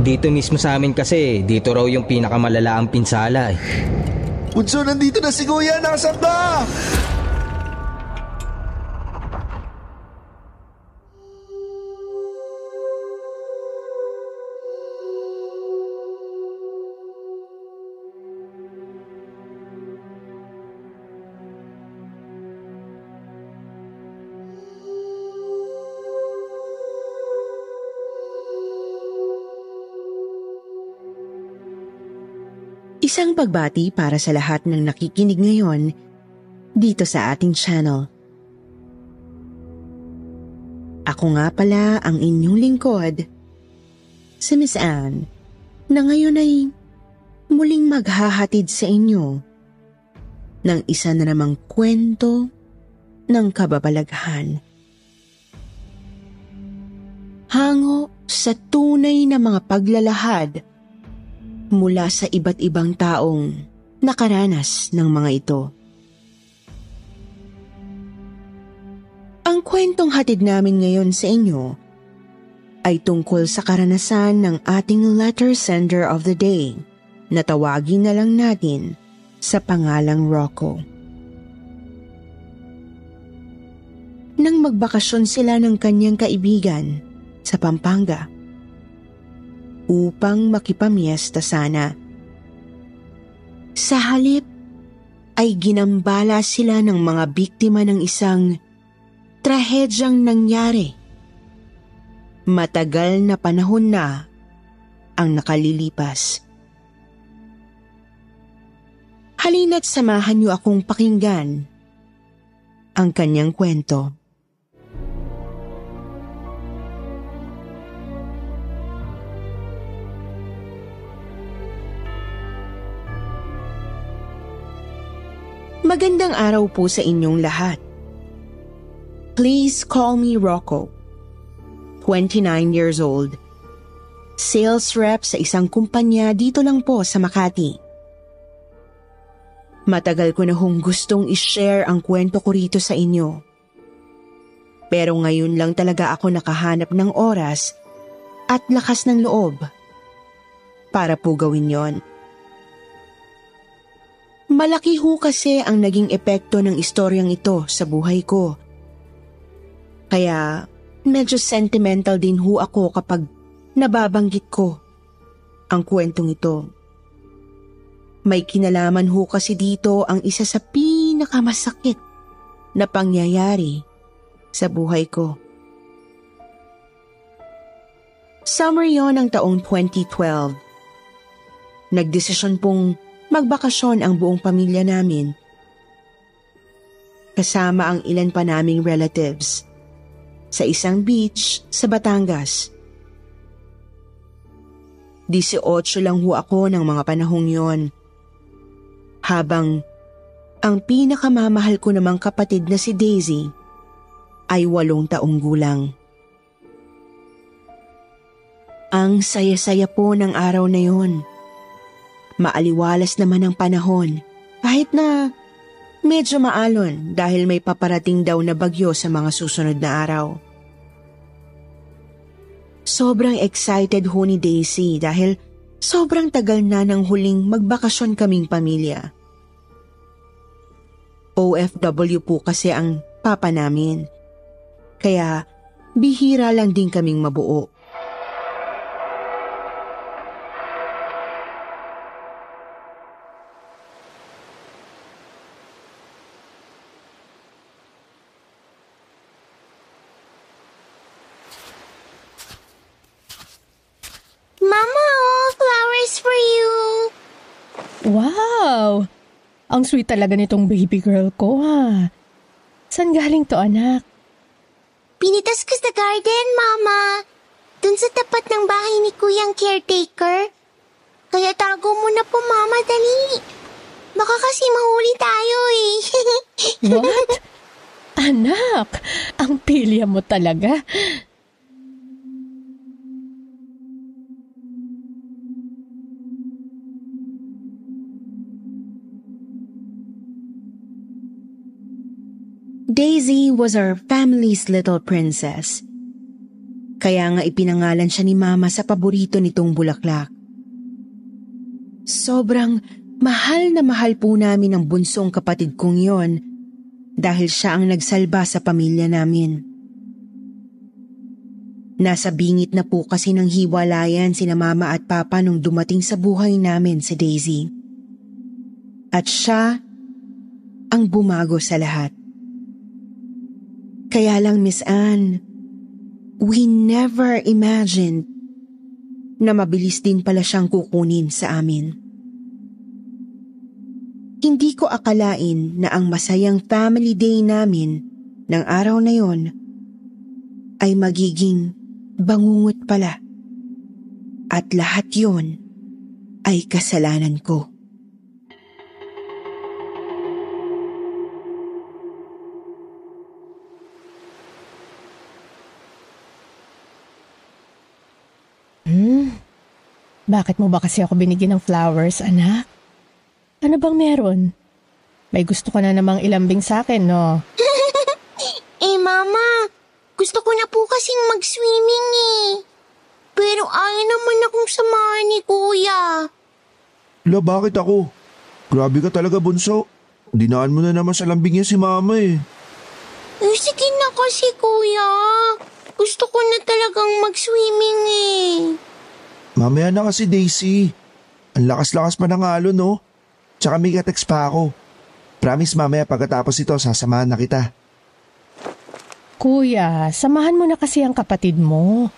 Dito mismo sa amin kasi, dito raw yung pinakamalala ang pinsala eh. Bunso, nandito na si Kuya! Nasaan Isang pagbati para sa lahat ng nakikinig ngayon dito sa ating channel. Ako nga pala ang inyong lingkod, si Miss Anne, na ngayon ay muling maghahatid sa inyo ng isa na namang kwento ng kababalaghan. Hango sa tunay na mga paglalahad mula sa iba't ibang taong nakaranas ng mga ito. Ang kwentong hatid namin ngayon sa inyo ay tungkol sa karanasan ng ating letter sender of the day na tawagin na lang natin sa pangalang Rocco. Nang magbakasyon sila ng kanyang kaibigan sa Pampanga upang makipamiesta sana. Sa halip ay ginambala sila ng mga biktima ng isang trahedyang nangyari. Matagal na panahon na ang nakalilipas. Halina't samahan niyo akong pakinggan ang kanyang kwento. Magandang araw po sa inyong lahat. Please call me Rocco. 29 years old. Sales rep sa isang kumpanya dito lang po sa Makati. Matagal ko na hong gustong ishare ang kwento ko rito sa inyo. Pero ngayon lang talaga ako nakahanap ng oras at lakas ng loob para po gawin yon. Malaki ho kasi ang naging epekto ng istoryang ito sa buhay ko. Kaya medyo sentimental din ho ako kapag nababanggit ko ang kwentong ito. May kinalaman ho kasi dito ang isa sa pinakamasakit na pangyayari sa buhay ko. Summer yon ng taong 2012. Nagdesisyon pong magbakasyon ang buong pamilya namin. Kasama ang ilan pa naming relatives sa isang beach sa Batangas. 18 lang ho ako ng mga panahong yon. Habang ang pinakamamahal ko namang kapatid na si Daisy ay walong taong gulang. Ang saya-saya po ng araw na yon. Maaliwalas naman ang panahon kahit na medyo maalon dahil may paparating daw na bagyo sa mga susunod na araw. Sobrang excited ho ni Daisy dahil sobrang tagal na nang huling magbakasyon kaming pamilya. OFW po kasi ang papa namin. Kaya bihira lang din kaming mabuo. Mama, oh, flowers for you. Wow! Ang sweet talaga nitong baby girl ko ha. San galing to anak? Pinitas ko sa garden, Mama. Dun sa tapat ng bahay ni Kuyang caretaker. Kaya tago mo na po, Mama, dali. baby tayo eh. What? Anak, ang pilya mo talaga. Daisy was our family's little princess. Kaya nga ipinangalan siya ni Mama sa paborito nitong bulaklak. Sobrang mahal na mahal po namin ang bunsong kapatid kong yon dahil siya ang nagsalba sa pamilya namin. Nasa bingit na po kasi ng hiwalayan sina Mama at Papa nung dumating sa buhay namin si Daisy. At siya ang bumago sa lahat. Kaya lang, Miss Anne, we never imagined na mabilis din pala siyang kukunin sa amin. Hindi ko akalain na ang masayang family day namin ng araw na yon ay magiging bangungot pala. At lahat yon ay kasalanan ko. Bakit mo ba kasi ako binigyan ng flowers, anak? Ano bang meron? May gusto ka na namang ilambing sa akin, no? eh mama, gusto ko na po kasing mag-swimming eh. Pero ayaw naman akong samahan ni kuya. La, bakit ako? Grabe ka talaga, bunso. Dinaan mo na naman sa lambing niya si mama eh. Eh, sige na kasi kuya. Gusto ko na talagang mag-swimming eh. Mamaya na kasi Daisy. Ang lakas-lakas pa ng alon, no? Tsaka may katext pa ako. Promise mamaya pagkatapos ito, sasamahan na kita. Kuya, samahan mo na kasi ang kapatid mo.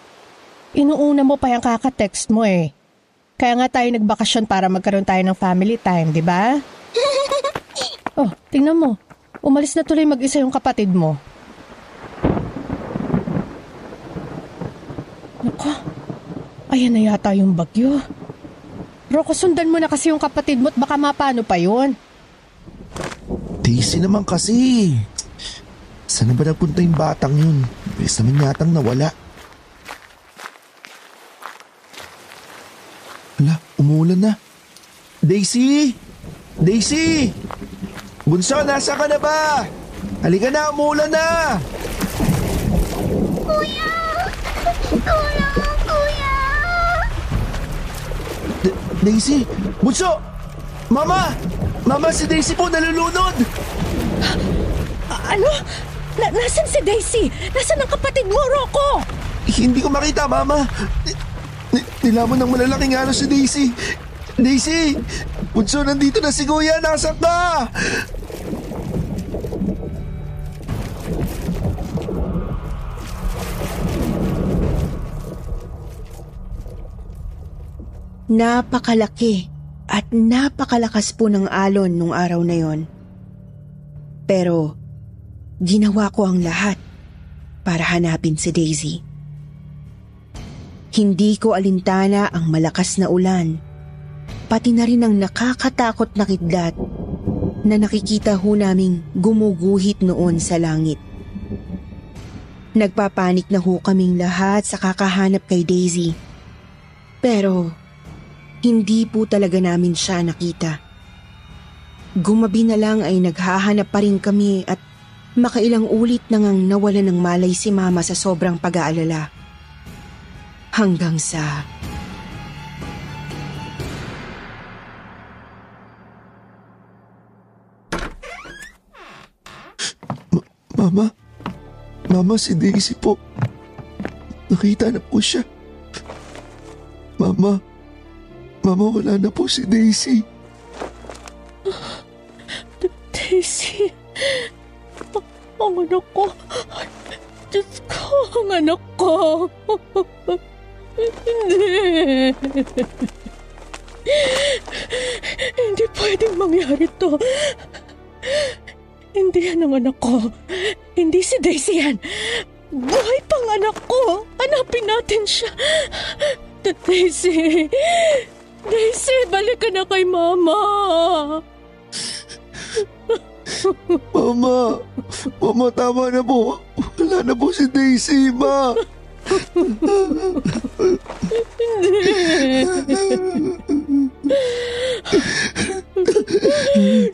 Inuuna mo pa yung kakatext mo eh. Kaya nga tayo nagbakasyon para magkaroon tayo ng family time, di ba? oh, tingnan mo. Umalis na tuloy mag-isa yung kapatid mo. Nako, ayan na yata yung bagyo. Rocco, sundan mo na kasi yung kapatid mo at baka mapano pa yun. Daisy naman kasi. Saan na ba nagpunta yung batang yun? Bilis naman yatang nawala. Ala, umuulan na. Daisy! Daisy! Bunso, nasa ka na ba? Halika na, umuulan na! Kuya! Kuya! Daisy! Bunso! Mama! Mama, si Daisy po nalulunod! Ano? Na nasan si Daisy? Nasaan ang kapatid mo, Rocco? Hindi ko makita, Mama. N- nilamon ng malalaking ano si Daisy. Daisy! Bunso, nandito na si Kuya. Nasaan Napakalaki at napakalakas po ng alon nung araw na yon. Pero ginawa ko ang lahat para hanapin si Daisy. Hindi ko alintana ang malakas na ulan, pati na rin ang nakakatakot na kidlat na nakikita ho naming gumuguhit noon sa langit. Nagpapanik na ho kaming lahat sa kakahanap kay Daisy. Pero hindi po talaga namin siya nakita. Gumabi na lang ay naghahanap pa rin kami at makailang ulit na ngang nawala ng malay si mama sa sobrang pag-aalala. Hanggang sa... Mama? Mama, si Daisy po. Nakita na po siya. Mama? Mama, wala na po si Daisy. Daisy, ang anak ko. Diyos ko, ang anak ko. Hindi. Hindi pwedeng mangyari to. Hindi yan ang anak ko. Hindi si Daisy yan. Buhay pang anak ko. Hanapin natin siya. Daisy. Daisy, balik ka na kay Mama. Mama! Mama, tama na po. Wala na po si Daisy, ma.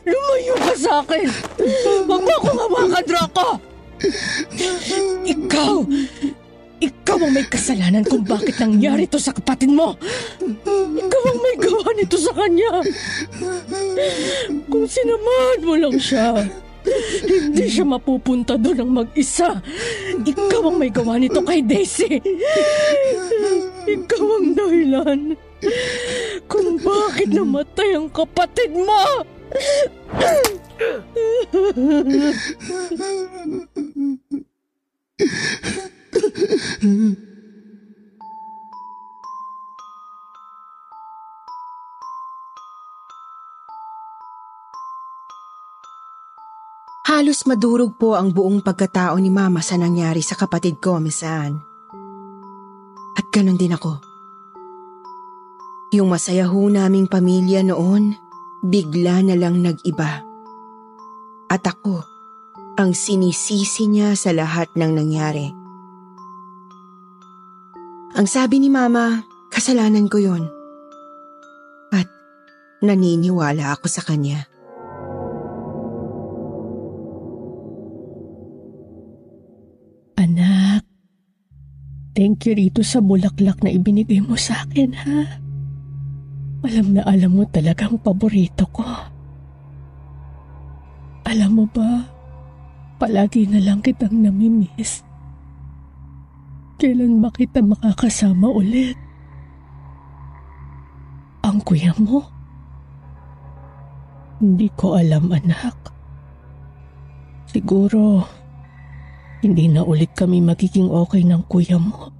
Lumayo ka sa akin! Huwag mo akong hawakan, Draco! Ikaw! Ikaw ang may kasalanan kung bakit nangyari to sa kapatid mo! Ikaw ang may gawa nito sa kanya! Kung sinamahan mo lang siya, hindi siya mapupunta doon ng mag-isa. Ikaw ang may gawa nito kay Daisy. Ikaw ang dahilan kung bakit namatay ang kapatid mo. Halos madurog po ang buong pagkatao ni Mama sa nangyari sa kapatid ko, Miss Anne. At ganun din ako. Yung masaya ho naming pamilya noon, bigla na lang nag-iba. At ako, ang sinisisi niya sa lahat ng nangyari. Ang sabi ni Mama, kasalanan ko yon. At naniniwala ako sa kanya. Anak, thank you rito sa bulaklak na ibinigay mo sa akin, ha? Alam na alam mo talagang paborito ko. Alam mo ba, palagi na lang kitang namimiss. Kailan ba kita makakasama ulit? Ang kuya mo? Hindi ko alam, anak. Siguro, hindi na ulit kami magiging okay ng kuya mo.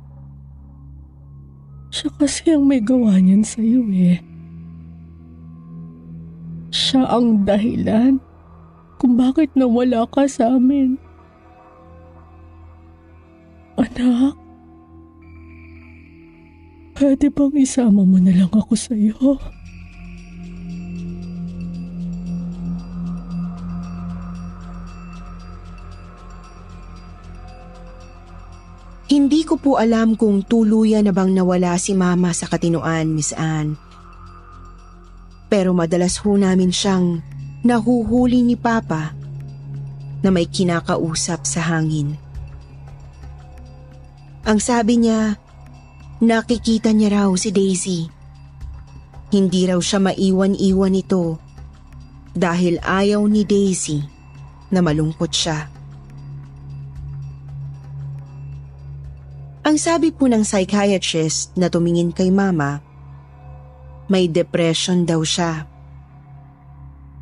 Siya kasi ang may gawa niyan sa'yo eh. Siya ang dahilan kung bakit nawala ka sa amin. Anak, pwede bang isama mo na lang ako sa'yo? Hindi ko po alam kung tuluyan na bang nawala si Mama sa katinoan, Miss Anne. Pero madalas ho namin siyang nahuhuli ni Papa na may kinakausap sa hangin. Ang sabi niya, nakikita niya raw si Daisy. Hindi raw siya maiwan-iwan ito dahil ayaw ni Daisy na malungkot siya. Ang sabi po ng psychiatrist na tumingin kay mama, may depression daw siya.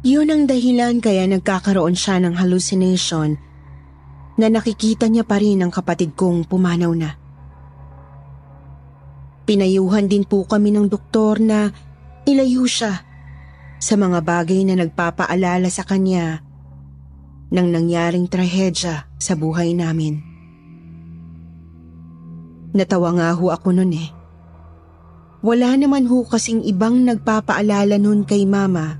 Yun ang dahilan kaya nagkakaroon siya ng hallucination na nakikita niya pa rin ang kapatid kong pumanaw na. Pinayuhan din po kami ng doktor na ilayo siya sa mga bagay na nagpapaalala sa kanya ng nangyaring trahedya sa buhay namin. Natawa nga ho ako nun eh. Wala naman ho kasing ibang nagpapaalala nun kay mama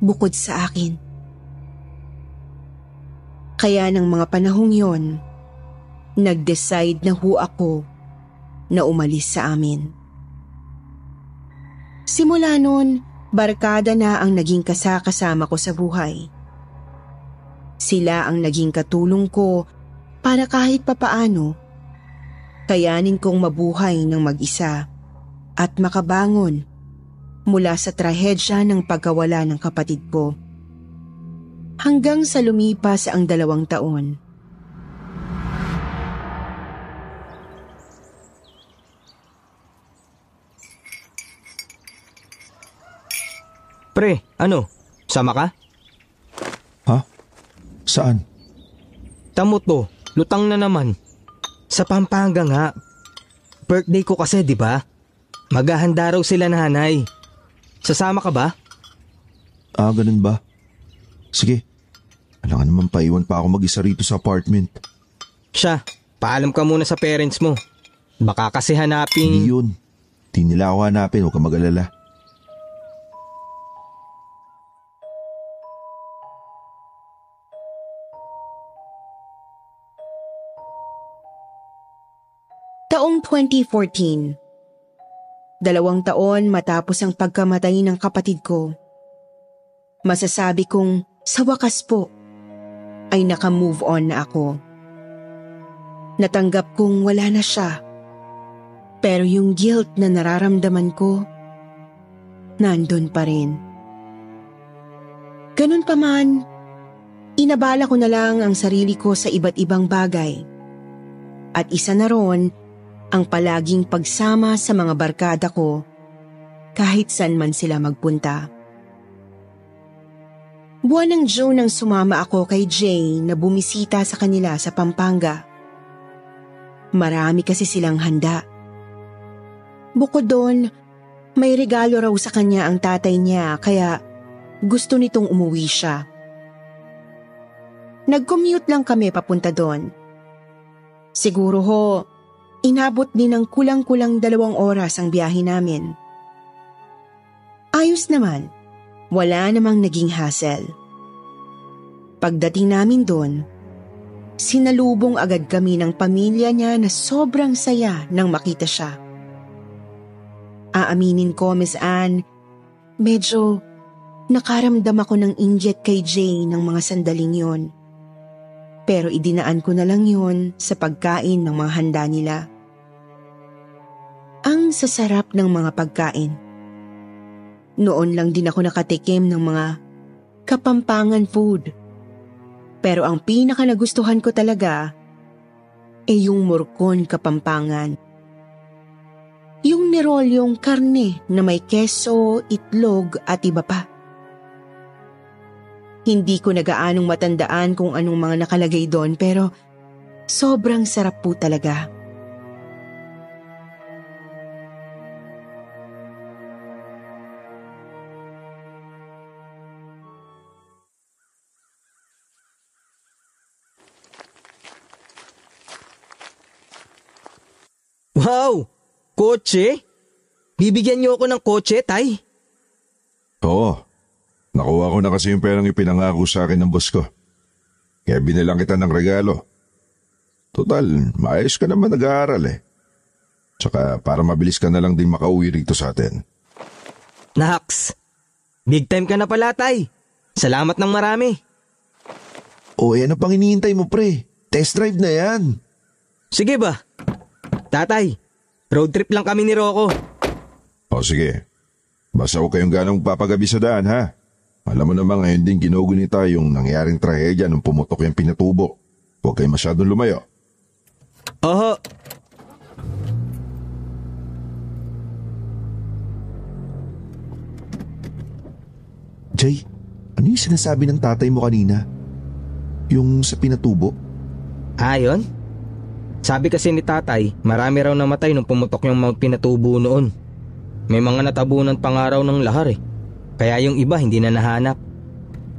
bukod sa akin. Kaya ng mga panahong yon, nag-decide na ho ako na umalis sa amin. Simula nun, barkada na ang naging kasakasama ko sa buhay. Sila ang naging katulong ko para kahit papaano kayanin kong mabuhay ng mag-isa at makabangon mula sa trahedya ng pagkawala ng kapatid ko. Hanggang sa lumipas ang dalawang taon. Pre, ano? Sama ka? Ha? Saan? Tamo to, lutang na naman. Sa Pampanga nga. Birthday ko kasi, di ba? Maghahanda raw sila nanay. Sasama ka ba? Ah, ganun ba? Sige. Alam ka naman paiwan pa ako mag-isa rito sa apartment. Siya, paalam ka muna sa parents mo. Baka kasi Hindi hanapin... yun. Di nila ako hanapin, huwag ka mag-alala. Taong 2014. Dalawang taon matapos ang pagkamatay ng kapatid ko. Masasabi kong sa wakas po ay naka-move on na ako. Natanggap kong wala na siya. Pero yung guilt na nararamdaman ko, nandun pa rin. Ganun pa man, inabala ko na lang ang sarili ko sa iba't ibang bagay. At isa na ron ang palaging pagsama sa mga barkada ko kahit saan man sila magpunta. Buwan ng June nang sumama ako kay Jay na bumisita sa kanila sa Pampanga. Marami kasi silang handa. Bukod doon, may regalo raw sa kanya ang tatay niya kaya gusto nitong umuwi siya. Nag-commute lang kami papunta doon. Siguro ho, inabot din ng kulang-kulang dalawang oras ang biyahe namin. Ayos naman, wala namang naging hassle. Pagdating namin doon, sinalubong agad kami ng pamilya niya na sobrang saya nang makita siya. Aaminin ko, Miss Anne, medyo nakaramdam ako ng injet kay Jay ng mga sandaling yon. Pero idinaan ko na lang yon sa pagkain ng mga handa nila. Ang sasarap ng mga pagkain. Noon lang din ako nakatikim ng mga kapampangan food. Pero ang pinaka nagustuhan ko talaga ay yung murkon kapampangan. Yung nirolyong karne na may keso, itlog at iba pa. Hindi ko nagaanong matandaan kung anong mga nakalagay doon pero sobrang sarap po talaga. Wow! Kotse? Bibigyan niyo ako ng kotse, tay? Oo. Nakuha ko na kasi yung perang ipinangako sa akin ng boss ko. Kaya binilang kita ng regalo. Total, maayos ka naman nag-aaral eh. Tsaka para mabilis ka na lang din makauwi rito sa atin. Nax! Big time ka na pala, tay. Salamat ng marami. O ano pang iniintay mo pre? Test drive na yan. Sige ba? Tatay, road trip lang kami ni Rocco. O sige. Basta huwag kayong ganong papagabi sa daan ha. Alam mo naman ngayon din ginugunita yung nangyaring trahedya nung pumutok yung pinatubo. Huwag kayong masyadong lumayo. Oho, Jay, ano yung sinasabi ng tatay mo kanina? Yung sa pinatubo? ayon. Sabi kasi ni tatay, marami raw namatay nung pumutok yung mga pinatubo noon. May mga natabunan pang araw ng lahar eh. Kaya yung iba hindi na nahanap.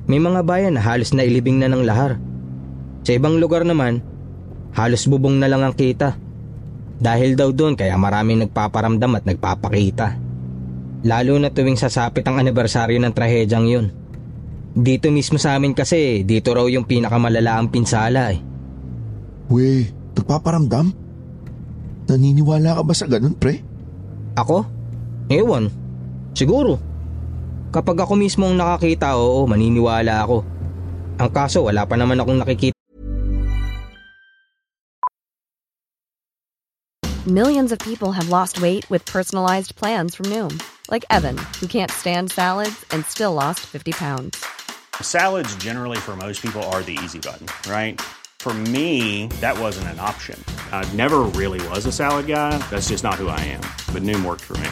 May mga bayan na halos na ilibing na ng lahar. Sa ibang lugar naman, halos bubong na lang ang kita. Dahil daw doon kaya maraming nagpaparamdam at nagpapakita. Lalo na tuwing sasapit ang anibersaryo ng trahedyang yun. Dito mismo sa amin kasi, dito raw yung pinakamalala ang pinsala eh. We, nagpaparamdam? Naniniwala ka ba sa ganun, pre? Ako? Ewan. Siguro. Kapag ako mismo ang nakakita, oo, maniniwala ako. Ang kaso, wala pa naman akong nakikita Millions of people have lost weight with personalized plans from Noom, like Evan, who can't stand salads and still lost 50 pounds. Salads, generally, for most people, are the easy button, right? For me, that wasn't an option. I never really was a salad guy. That's just not who I am. But Noom worked for me.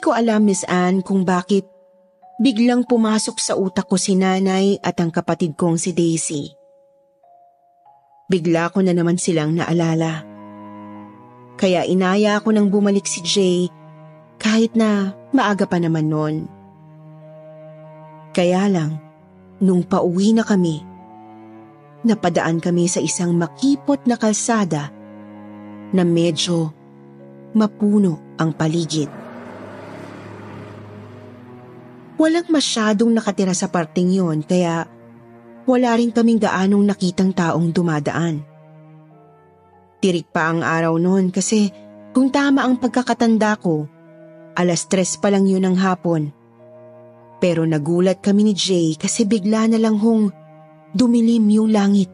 Ko alam, Miss Anne, kung bakit biglang pumasok sa utak ko si nanay at ang kapatid kong si Daisy. Bigla ko na naman silang naalala. Kaya inaya ko nang bumalik si Jay kahit na maaga pa naman noon. Kaya lang, nung pauwi na kami, napadaan kami sa isang makipot na kalsada na medyo mapuno ang paligid. Walang masyadong nakatira sa parting yon kaya wala rin kaming gaanong nakitang taong dumadaan. Tirik pa ang araw noon kasi kung tama ang pagkakatanda ko, alas tres pa lang yun ng hapon. Pero nagulat kami ni Jay kasi bigla na lang hong dumilim yung langit.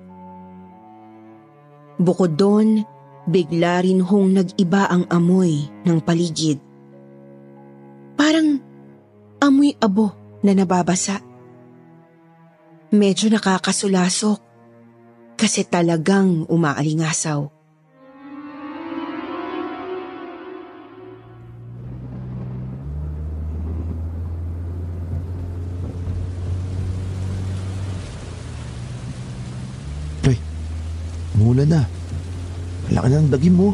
Bukod doon, bigla rin hong nag-iba ang amoy ng paligid. Parang amoy abo na nababasa. Medyo nakakasulasok kasi talagang umaalingasaw. Pre, mula na. Laki ng dagim mo.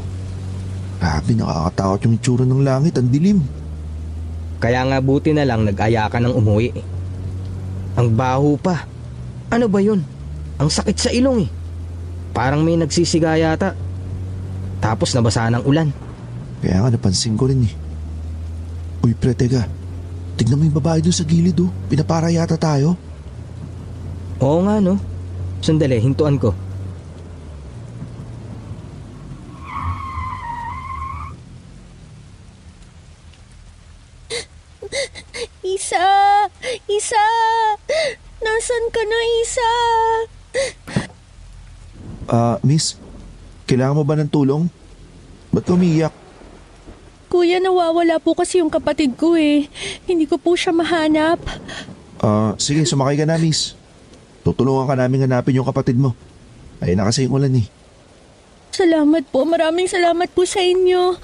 Grabe, nakakatakot yung itsura ng langit, ang dilim. Kaya nga buti na lang nag-aya ka ng umuwi. Ang baho pa. Ano ba yun? Ang sakit sa ilong eh. Parang may nagsisiga yata. Tapos nabasa ng ulan. Kaya nga napansin ko rin eh. Uy pre, teka. Tignan mo yung babae doon sa gilid oh. Pinapara yata tayo. Oo nga no. Sandali, hintuan ko. Isa! Isa! Nasaan ka na, Isa? Ah, miss. Kailangan mo ba ng tulong? Ba't umiiyak? Kuya, nawawala po kasi yung kapatid ko eh. Hindi ko po siya mahanap. Ah, sige, sumakay ka na, miss. Tutulungan ka namin hanapin yung kapatid mo. Ayun na kasi yung ulan eh. Salamat po. Maraming salamat po sa inyo.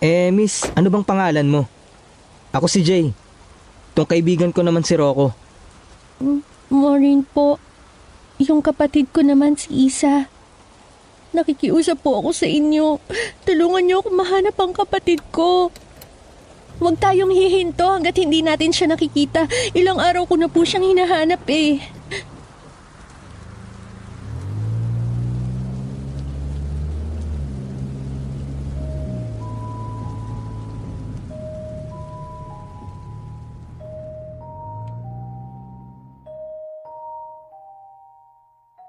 Eh miss, ano bang pangalan mo? Ako si Jay. Tong kaibigan ko naman si Rocco. Maureen po. Yung kapatid ko naman si Isa. Nakikiusap po ako sa inyo. Tulungan niyo ako mahanap ang kapatid ko. Huwag tayong hihinto hanggat hindi natin siya nakikita. Ilang araw ko na po siyang hinahanap eh.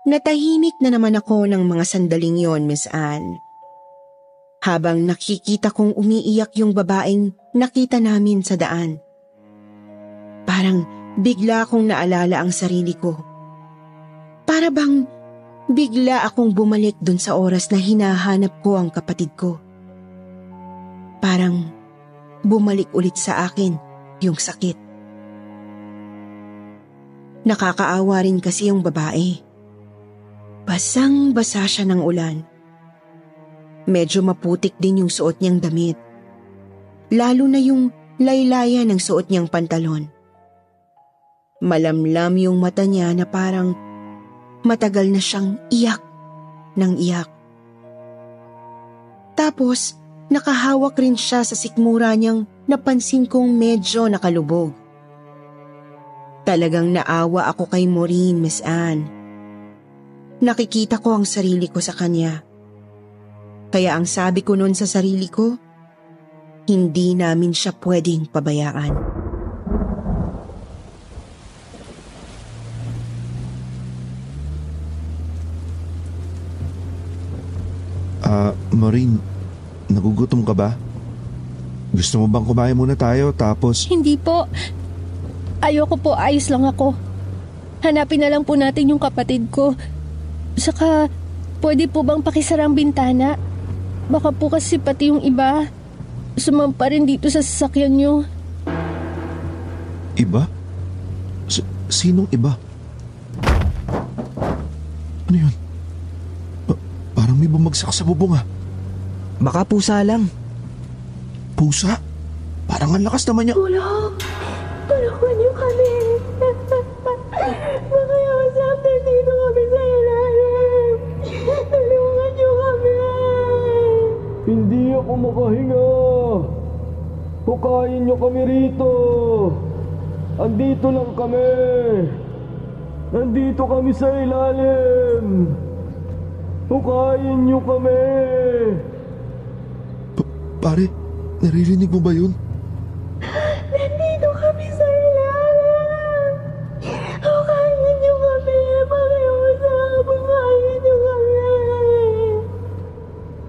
Natahimik na naman ako ng mga sandaling yon, Miss Anne. Habang nakikita kong umiiyak yung babaeng nakita namin sa daan. Parang bigla akong naalala ang sarili ko. Para bang bigla akong bumalik dun sa oras na hinahanap ko ang kapatid ko. Parang bumalik ulit sa akin yung sakit. Nakakaawa rin kasi yung babae. Basang-basa siya ng ulan. Medyo maputik din yung suot niyang damit. Lalo na yung laylayan ng suot niyang pantalon. Malamlam yung mata niya na parang matagal na siyang iyak ng iyak. Tapos, nakahawak rin siya sa sikmura niyang napansin kong medyo nakalubog. Talagang naawa ako kay Maureen, Miss Anne. Nakikita ko ang sarili ko sa kanya. Kaya ang sabi ko noon sa sarili ko, hindi namin siya pwedeng pabayaan. Ah, Maureen, nagugutom ka ba? Gusto mo bang kumain muna tayo tapos... Hindi po. Ayoko po, ayos lang ako. Hanapin na lang po natin yung kapatid ko. Saka, pwede po bang pakisarang bintana? Baka po kasi pati yung iba, sumampa rin dito sa sasakyan nyo. Iba? S- sinong iba? Ano yun? Pa- parang may bumagsak sa bubong ah. Baka pusa lang. Pusa? Parang ang lakas naman niya. Tulong! Tulungan niyo kami! Hindi ako makahinga. Hukayin niyo kami rito. Andito lang kami. Nandito kami sa ilalim. Hukayin niyo kami. Pa- pare, naririnig mo ba yun? Nandito kami sa ilalim! Hukayin niyo kami! Makiusap! Hukayin niyo kami!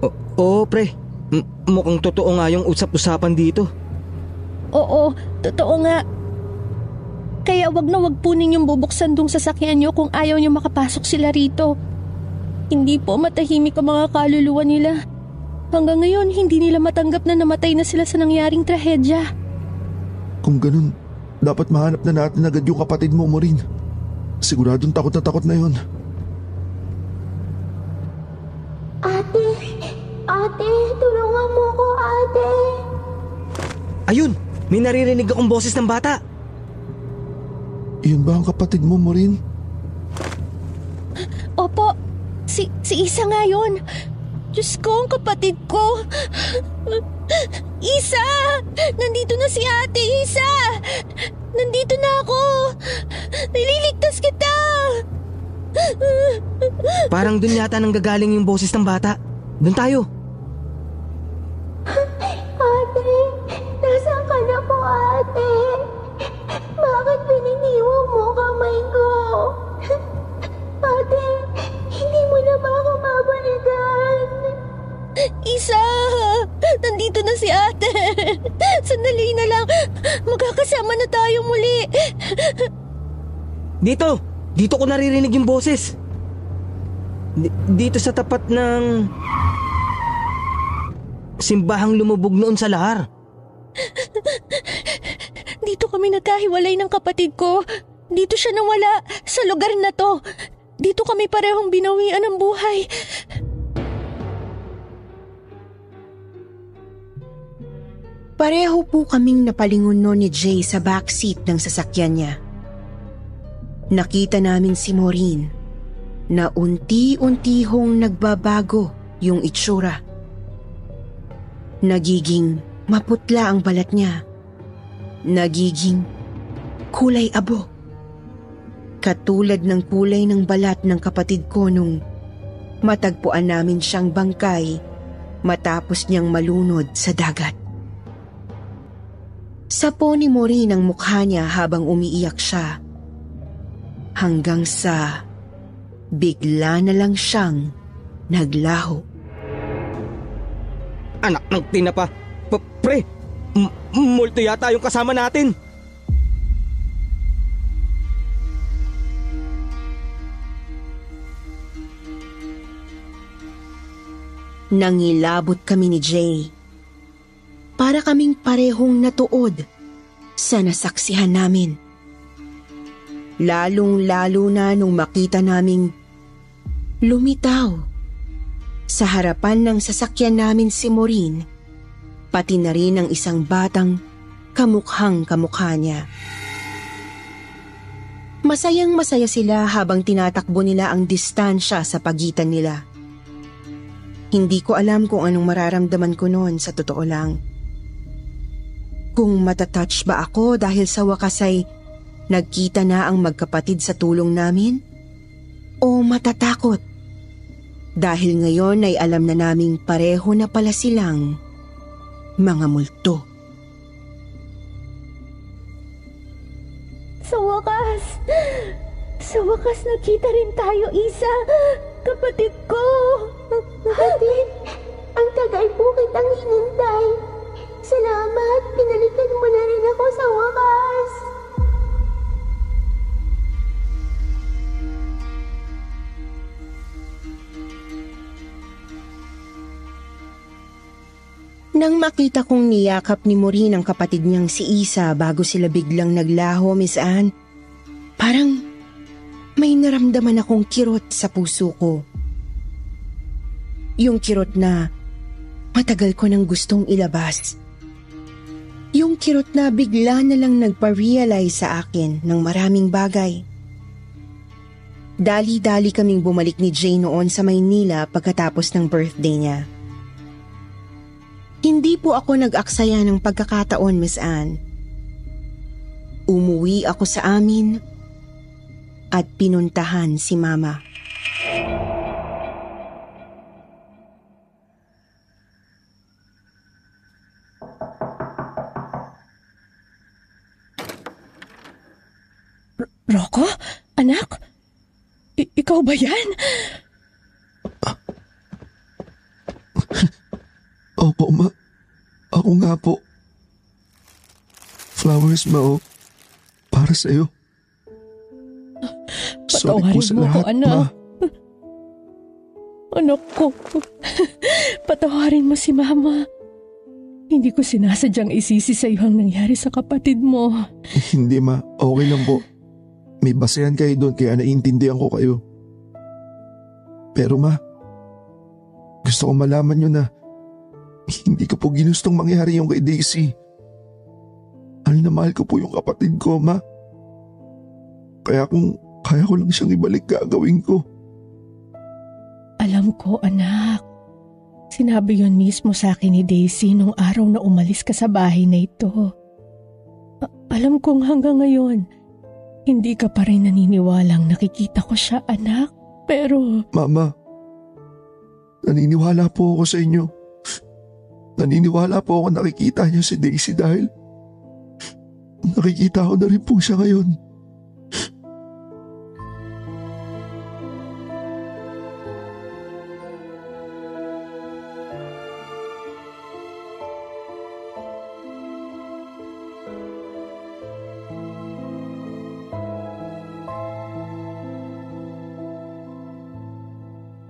O- oo, pre. Mukhang totoo nga yung usap-usapan dito. Oo, totoo nga. Kaya wag na wag po ninyong bubuksan dong sasakyan nyo kung ayaw nyo makapasok sila rito. Hindi po matahimik ang mga kaluluwa nila. Hanggang ngayon, hindi nila matanggap na namatay na sila sa nangyaring trahedya. Kung ganun, dapat mahanap na natin agad yung kapatid mo, Maureen. Siguradong takot na takot na yun. Ate! Ate! Tulungan mo ko, ate! Ayun! May naririnig akong boses ng bata. Yun ba ang kapatid mo, Maureen? Opo, si, si Isa nga yun. Diyos ko, ang kapatid ko. Isa! Nandito na si ate, Isa! Nandito na ako! Nililigtas kita! Parang dun yata nang gagaling yung boses ng bata. Dun tayo. Nandito na si ate! Sandali na lang. Magkakasama na tayo muli. Dito! Dito ko naririnig yung boses. Di- dito sa tapat ng... Simbahang lumubog noon sa lahar. Dito kami nagkahiwalay ng kapatid ko. Dito siya nawala sa lugar na to. Dito kami parehong binawian ng buhay. Pareho po kaming napalingon noon ni Jay sa backseat ng sasakyan niya. Nakita namin si Maureen na unti-unti hong nagbabago yung itsura. Nagiging maputla ang balat niya. Nagiging kulay abo. Katulad ng kulay ng balat ng kapatid ko nung matagpuan namin siyang bangkay matapos niyang malunod sa dagat. Sapo ni Maureen ang mukha niya habang umiiyak siya. Hanggang sa bigla na lang siyang naglaho. Anak ng tinapa. Pa- pre! M- multo yata yung kasama natin. Nangilabot kami ni Jay. Para kaming parehong natuod sa nasaksihan namin. Lalong-lalo na nung makita naming lumitaw sa harapan ng sasakyan namin si Maureen, pati na rin ang isang batang kamukhang kamukha niya. Masayang masaya sila habang tinatakbo nila ang distansya sa pagitan nila. Hindi ko alam kung anong mararamdaman ko noon sa totoo lang. Kung matatouch ba ako dahil sa wakas ay nagkita na ang magkapatid sa tulong namin? O matatakot? Dahil ngayon ay alam na naming pareho na pala silang mga multo. Sa wakas, sa wakas nakita rin tayo, Isa. Kapatid ko. Salamat! Pinalitan mo na rin ako sa wakas! Nang makita kong niyakap ni Maureen ang kapatid niyang si Isa bago sila biglang naglaho, Miss Anne, parang may naramdaman akong kirot sa puso ko. Yung kirot na matagal ko nang gustong ilabas. Kirot na bigla na lang nagpa-realize sa akin ng maraming bagay. Dali-dali kaming bumalik ni Jay noon sa Maynila pagkatapos ng birthday niya. Hindi po ako nag-aksaya ng pagkakataon, Miss Anne. Umuwi ako sa amin at pinuntahan si Mama. Anak? I- ikaw ba yan? Opo, ma. Ako nga po. Flowers, ma, oh. Para sa'yo. Sorry po Patawarin sa mo lahat, ko, anak. ma. Anak ko, patawarin mo si Mama. Hindi ko sinasadyang isisi sa iyo ang nangyari sa kapatid mo. Hindi, ma. Okay lang po. May basehan kayo doon kaya naiintindihan ko kayo. Pero ma, gusto ko malaman nyo na hindi ko po ginustong mangyari yung kay Daisy. Mahal na mahal ko po yung kapatid ko, ma. Kaya kung kaya ko lang siyang ibalik gagawin ko. Alam ko, anak. Sinabi yon mismo sa akin ni Daisy nung araw na umalis ka sa bahay na ito. A- alam kong hanggang ngayon, hindi ka pa rin naniniwalang nakikita ko siya, anak. Pero Mama, naniniwala po ako sa inyo. Naniniwala po ako nakikita niya si Daisy dahil nakikita ko na rin po siya ngayon.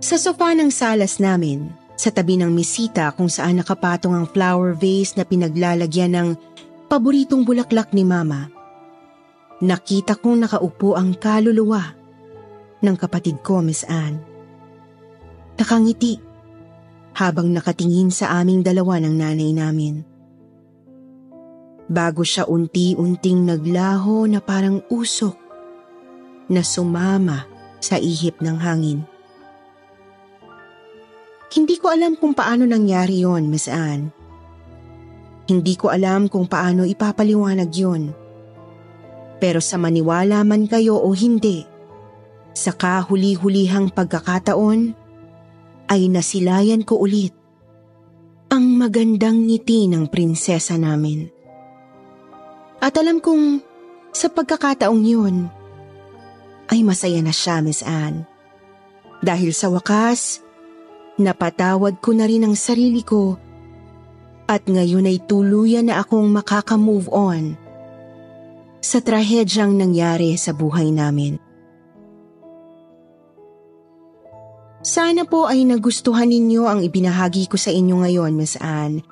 Sa sofa ng salas namin, sa tabi ng mesita kung saan nakapatong ang flower vase na pinaglalagyan ng paboritong bulaklak ni Mama, nakita kong nakaupo ang kaluluwa ng kapatid ko, Miss Anne. Nakangiti habang nakatingin sa aming dalawa ng nanay namin. Bago siya unti-unting naglaho na parang usok na sumama sa ihip ng hangin. Hindi ko alam kung paano nangyari yon, Miss Anne. Hindi ko alam kung paano ipapaliwanag yon. Pero sa maniwala man kayo o hindi, sa kahuli-hulihang pagkakataon, ay nasilayan ko ulit ang magandang ngiti ng prinsesa namin. At alam kong sa pagkakataong yun, ay masaya na siya, Miss Anne. Dahil sa wakas, Napatawad ko na rin ang sarili ko at ngayon ay tuluyan na akong makaka-move on sa trahedyang nangyari sa buhay namin. Sana po ay nagustuhan ninyo ang ibinahagi ko sa inyo ngayon, Miss Anne.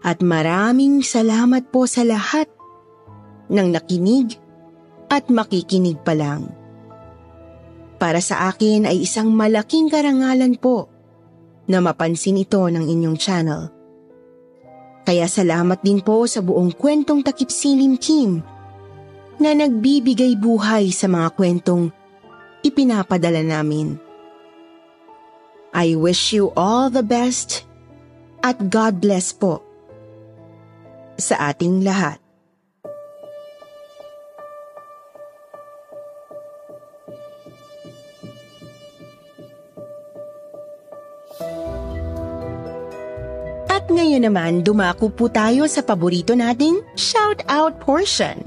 At maraming salamat po sa lahat ng nakinig at makikinig pa lang. Para sa akin ay isang malaking karangalan po na mapansin ito ng inyong channel. Kaya salamat din po sa buong kwentong takip silim team na nagbibigay buhay sa mga kwentong ipinapadala namin. I wish you all the best at God bless po sa ating lahat. Ngayon naman, dumako po tayo sa paborito nating shout-out portion.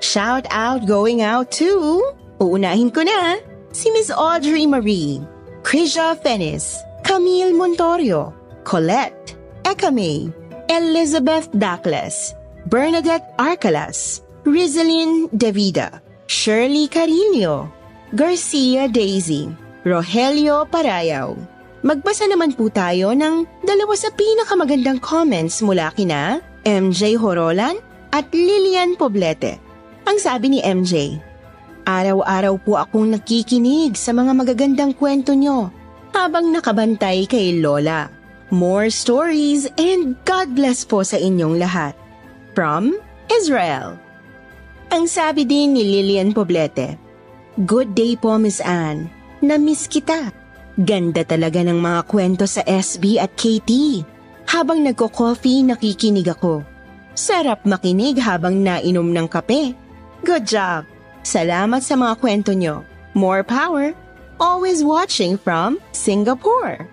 Shout-out going out to... Uunahin ko na, si Miss Audrey Marie, Krisha Fenis, Camille Montorio, Colette, Eka Elizabeth Dacles, Bernadette Arcalas, Rizalyn Davida, Shirley Carillo, Garcia Daisy, Rogelio Parayaw, Magbasa naman po tayo ng dalawa sa pinakamagandang comments mula kina MJ Horolan at Lilian Poblete. Ang sabi ni MJ, Araw-araw po akong nakikinig sa mga magagandang kwento nyo habang nakabantay kay Lola. More stories and God bless po sa inyong lahat. From Israel. Ang sabi din ni Lilian Poblete, Good day po Miss Anne. Na-miss kita. Ganda talaga ng mga kwento sa SB at KT. Habang nagko-coffee, nakikinig ako. Sarap makinig habang nainom ng kape. Good job! Salamat sa mga kwento nyo. More power! Always watching from Singapore.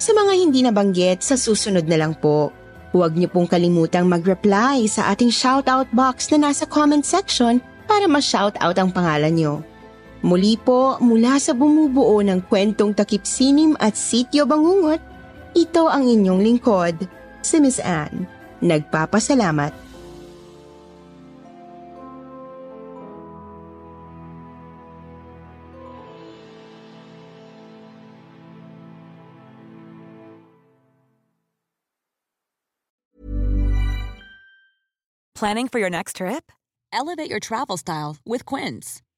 Sa mga hindi nabanggit, sa susunod na lang po. Huwag niyo pong kalimutang mag-reply sa ating shoutout box na nasa comment section para ma-shoutout ang pangalan niyo. Muli po mula sa bumubuo ng kwentong takip sinim at sityo bangungot, ito ang inyong lingkod, si Miss Anne. Nagpapasalamat. Planning for your next trip? Elevate your travel style with Quince.